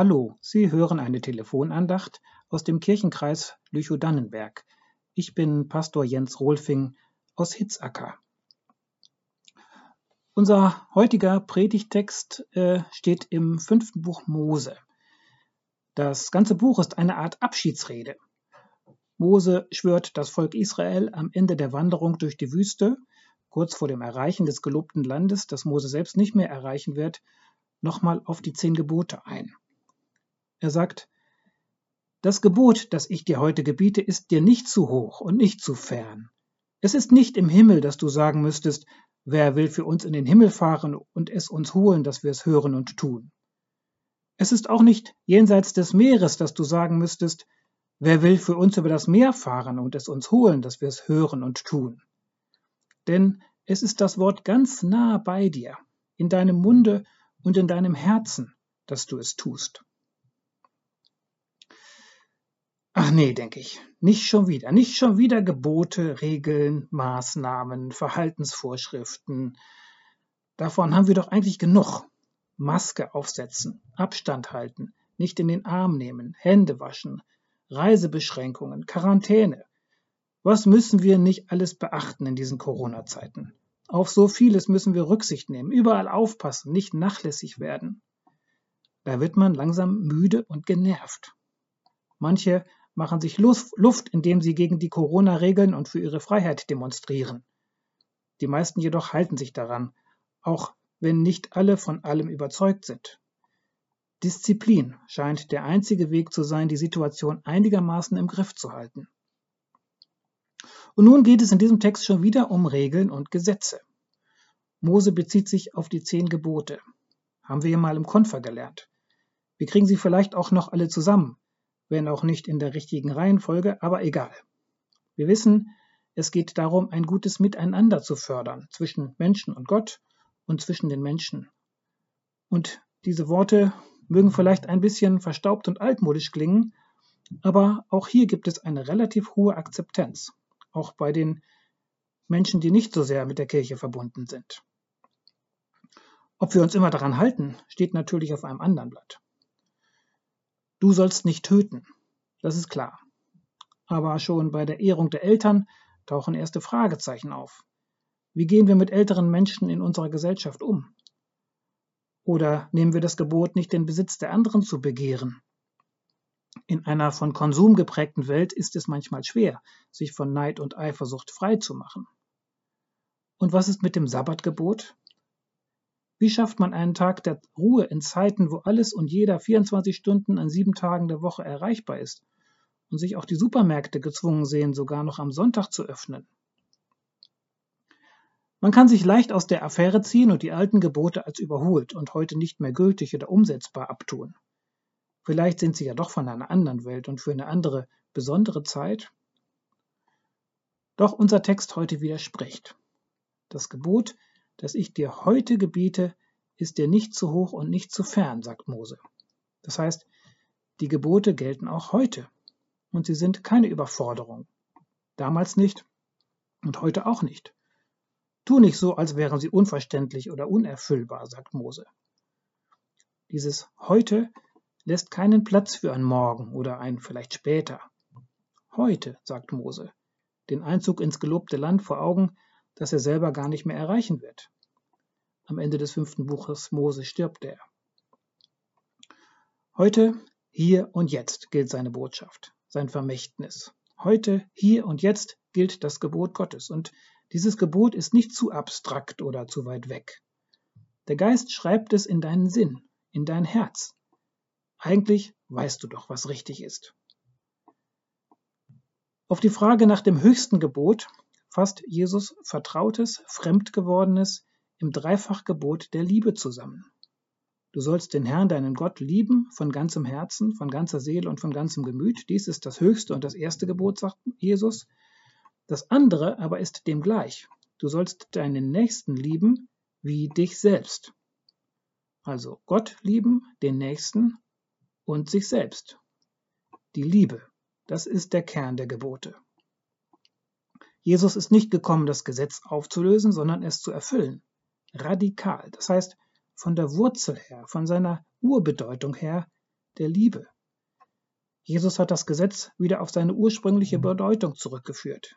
Hallo, Sie hören eine Telefonandacht aus dem Kirchenkreis Lüchow-Dannenberg. Ich bin Pastor Jens Rolfing aus Hitzacker. Unser heutiger Predigtext äh, steht im fünften Buch Mose. Das ganze Buch ist eine Art Abschiedsrede. Mose schwört das Volk Israel am Ende der Wanderung durch die Wüste, kurz vor dem Erreichen des gelobten Landes, das Mose selbst nicht mehr erreichen wird, nochmal auf die zehn Gebote ein. Er sagt, das Gebot, das ich dir heute gebiete, ist dir nicht zu hoch und nicht zu fern. Es ist nicht im Himmel, dass du sagen müsstest, wer will für uns in den Himmel fahren und es uns holen, dass wir es hören und tun. Es ist auch nicht jenseits des Meeres, dass du sagen müsstest, wer will für uns über das Meer fahren und es uns holen, dass wir es hören und tun. Denn es ist das Wort ganz nah bei dir, in deinem Munde und in deinem Herzen, dass du es tust. Ach nee, denke ich. Nicht schon wieder. Nicht schon wieder Gebote, Regeln, Maßnahmen, Verhaltensvorschriften. Davon haben wir doch eigentlich genug. Maske aufsetzen, Abstand halten, nicht in den Arm nehmen, Hände waschen, Reisebeschränkungen, Quarantäne. Was müssen wir nicht alles beachten in diesen Corona-Zeiten? Auf so vieles müssen wir Rücksicht nehmen, überall aufpassen, nicht nachlässig werden. Da wird man langsam müde und genervt. Manche machen sich Luft, indem sie gegen die Corona-Regeln und für ihre Freiheit demonstrieren. Die meisten jedoch halten sich daran, auch wenn nicht alle von allem überzeugt sind. Disziplin scheint der einzige Weg zu sein, die Situation einigermaßen im Griff zu halten. Und nun geht es in diesem Text schon wieder um Regeln und Gesetze. Mose bezieht sich auf die zehn Gebote. Haben wir ja mal im Konfer gelernt. Wir kriegen sie vielleicht auch noch alle zusammen, wenn auch nicht in der richtigen Reihenfolge, aber egal. Wir wissen, es geht darum, ein gutes Miteinander zu fördern zwischen Menschen und Gott und zwischen den Menschen. Und diese Worte mögen vielleicht ein bisschen verstaubt und altmodisch klingen, aber auch hier gibt es eine relativ hohe Akzeptanz, auch bei den Menschen, die nicht so sehr mit der Kirche verbunden sind. Ob wir uns immer daran halten, steht natürlich auf einem anderen Blatt. Du sollst nicht töten, das ist klar. Aber schon bei der Ehrung der Eltern tauchen erste Fragezeichen auf. Wie gehen wir mit älteren Menschen in unserer Gesellschaft um? Oder nehmen wir das Gebot nicht, den Besitz der anderen zu begehren? In einer von Konsum geprägten Welt ist es manchmal schwer, sich von Neid und Eifersucht frei zu machen. Und was ist mit dem Sabbatgebot? Wie schafft man einen Tag der Ruhe in Zeiten, wo alles und jeder 24 Stunden an sieben Tagen der Woche erreichbar ist und sich auch die Supermärkte gezwungen sehen, sogar noch am Sonntag zu öffnen? Man kann sich leicht aus der Affäre ziehen und die alten Gebote als überholt und heute nicht mehr gültig oder umsetzbar abtun. Vielleicht sind sie ja doch von einer anderen Welt und für eine andere, besondere Zeit. Doch unser Text heute widerspricht. Das Gebot das ich dir heute gebiete, ist dir nicht zu hoch und nicht zu fern, sagt Mose. Das heißt, die Gebote gelten auch heute und sie sind keine Überforderung. Damals nicht und heute auch nicht. Tu nicht so, als wären sie unverständlich oder unerfüllbar, sagt Mose. Dieses heute lässt keinen Platz für ein Morgen oder ein vielleicht später. Heute, sagt Mose, den Einzug ins gelobte Land vor Augen, das er selber gar nicht mehr erreichen wird. Am Ende des fünften Buches Mose stirbt er. Heute, hier und jetzt gilt seine Botschaft, sein Vermächtnis. Heute, hier und jetzt gilt das Gebot Gottes. Und dieses Gebot ist nicht zu abstrakt oder zu weit weg. Der Geist schreibt es in deinen Sinn, in dein Herz. Eigentlich weißt du doch, was richtig ist. Auf die Frage nach dem höchsten Gebot fasst Jesus Vertrautes, Fremdgewordenes im Dreifachgebot der Liebe zusammen. Du sollst den Herrn, deinen Gott, lieben von ganzem Herzen, von ganzer Seele und von ganzem Gemüt. Dies ist das höchste und das erste Gebot, sagt Jesus. Das andere aber ist dem gleich. Du sollst deinen Nächsten lieben wie dich selbst. Also Gott lieben, den Nächsten und sich selbst. Die Liebe, das ist der Kern der Gebote. Jesus ist nicht gekommen, das Gesetz aufzulösen, sondern es zu erfüllen. Radikal, das heißt von der Wurzel her, von seiner Urbedeutung her, der Liebe. Jesus hat das Gesetz wieder auf seine ursprüngliche Bedeutung zurückgeführt.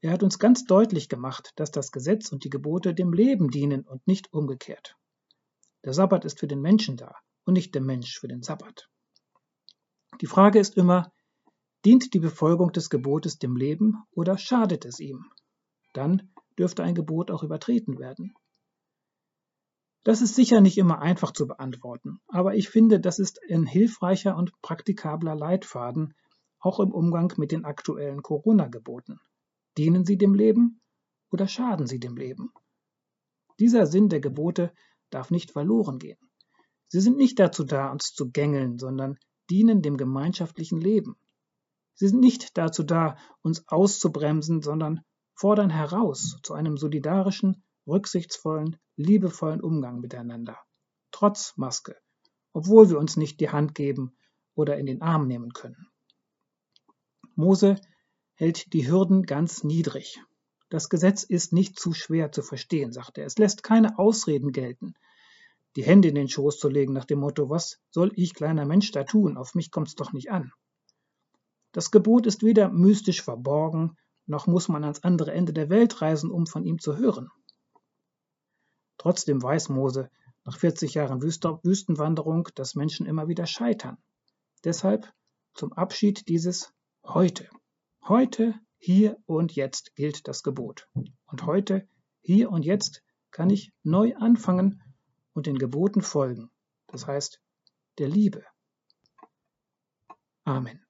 Er hat uns ganz deutlich gemacht, dass das Gesetz und die Gebote dem Leben dienen und nicht umgekehrt. Der Sabbat ist für den Menschen da und nicht der Mensch für den Sabbat. Die Frage ist immer, dient die Befolgung des Gebotes dem Leben oder schadet es ihm? Dann dürfte ein Gebot auch übertreten werden. Das ist sicher nicht immer einfach zu beantworten, aber ich finde, das ist ein hilfreicher und praktikabler Leitfaden, auch im Umgang mit den aktuellen Corona-Geboten. Dienen sie dem Leben oder schaden sie dem Leben? Dieser Sinn der Gebote darf nicht verloren gehen. Sie sind nicht dazu da, uns zu gängeln, sondern dienen dem gemeinschaftlichen Leben. Sie sind nicht dazu da, uns auszubremsen, sondern fordern heraus zu einem solidarischen, rücksichtsvollen, liebevollen Umgang miteinander. Trotz Maske, obwohl wir uns nicht die Hand geben oder in den Arm nehmen können. Mose hält die Hürden ganz niedrig. Das Gesetz ist nicht zu schwer zu verstehen, sagt er. Es lässt keine Ausreden gelten, die Hände in den Schoß zu legen nach dem Motto, was soll ich kleiner Mensch da tun, auf mich kommt's doch nicht an. Das Gebot ist weder mystisch verborgen, noch muss man ans andere Ende der Welt reisen, um von ihm zu hören. Trotzdem weiß Mose nach 40 Jahren Wüstenwanderung, dass Menschen immer wieder scheitern. Deshalb zum Abschied dieses heute. Heute, hier und jetzt gilt das Gebot. Und heute, hier und jetzt kann ich neu anfangen und den Geboten folgen. Das heißt, der Liebe. Amen.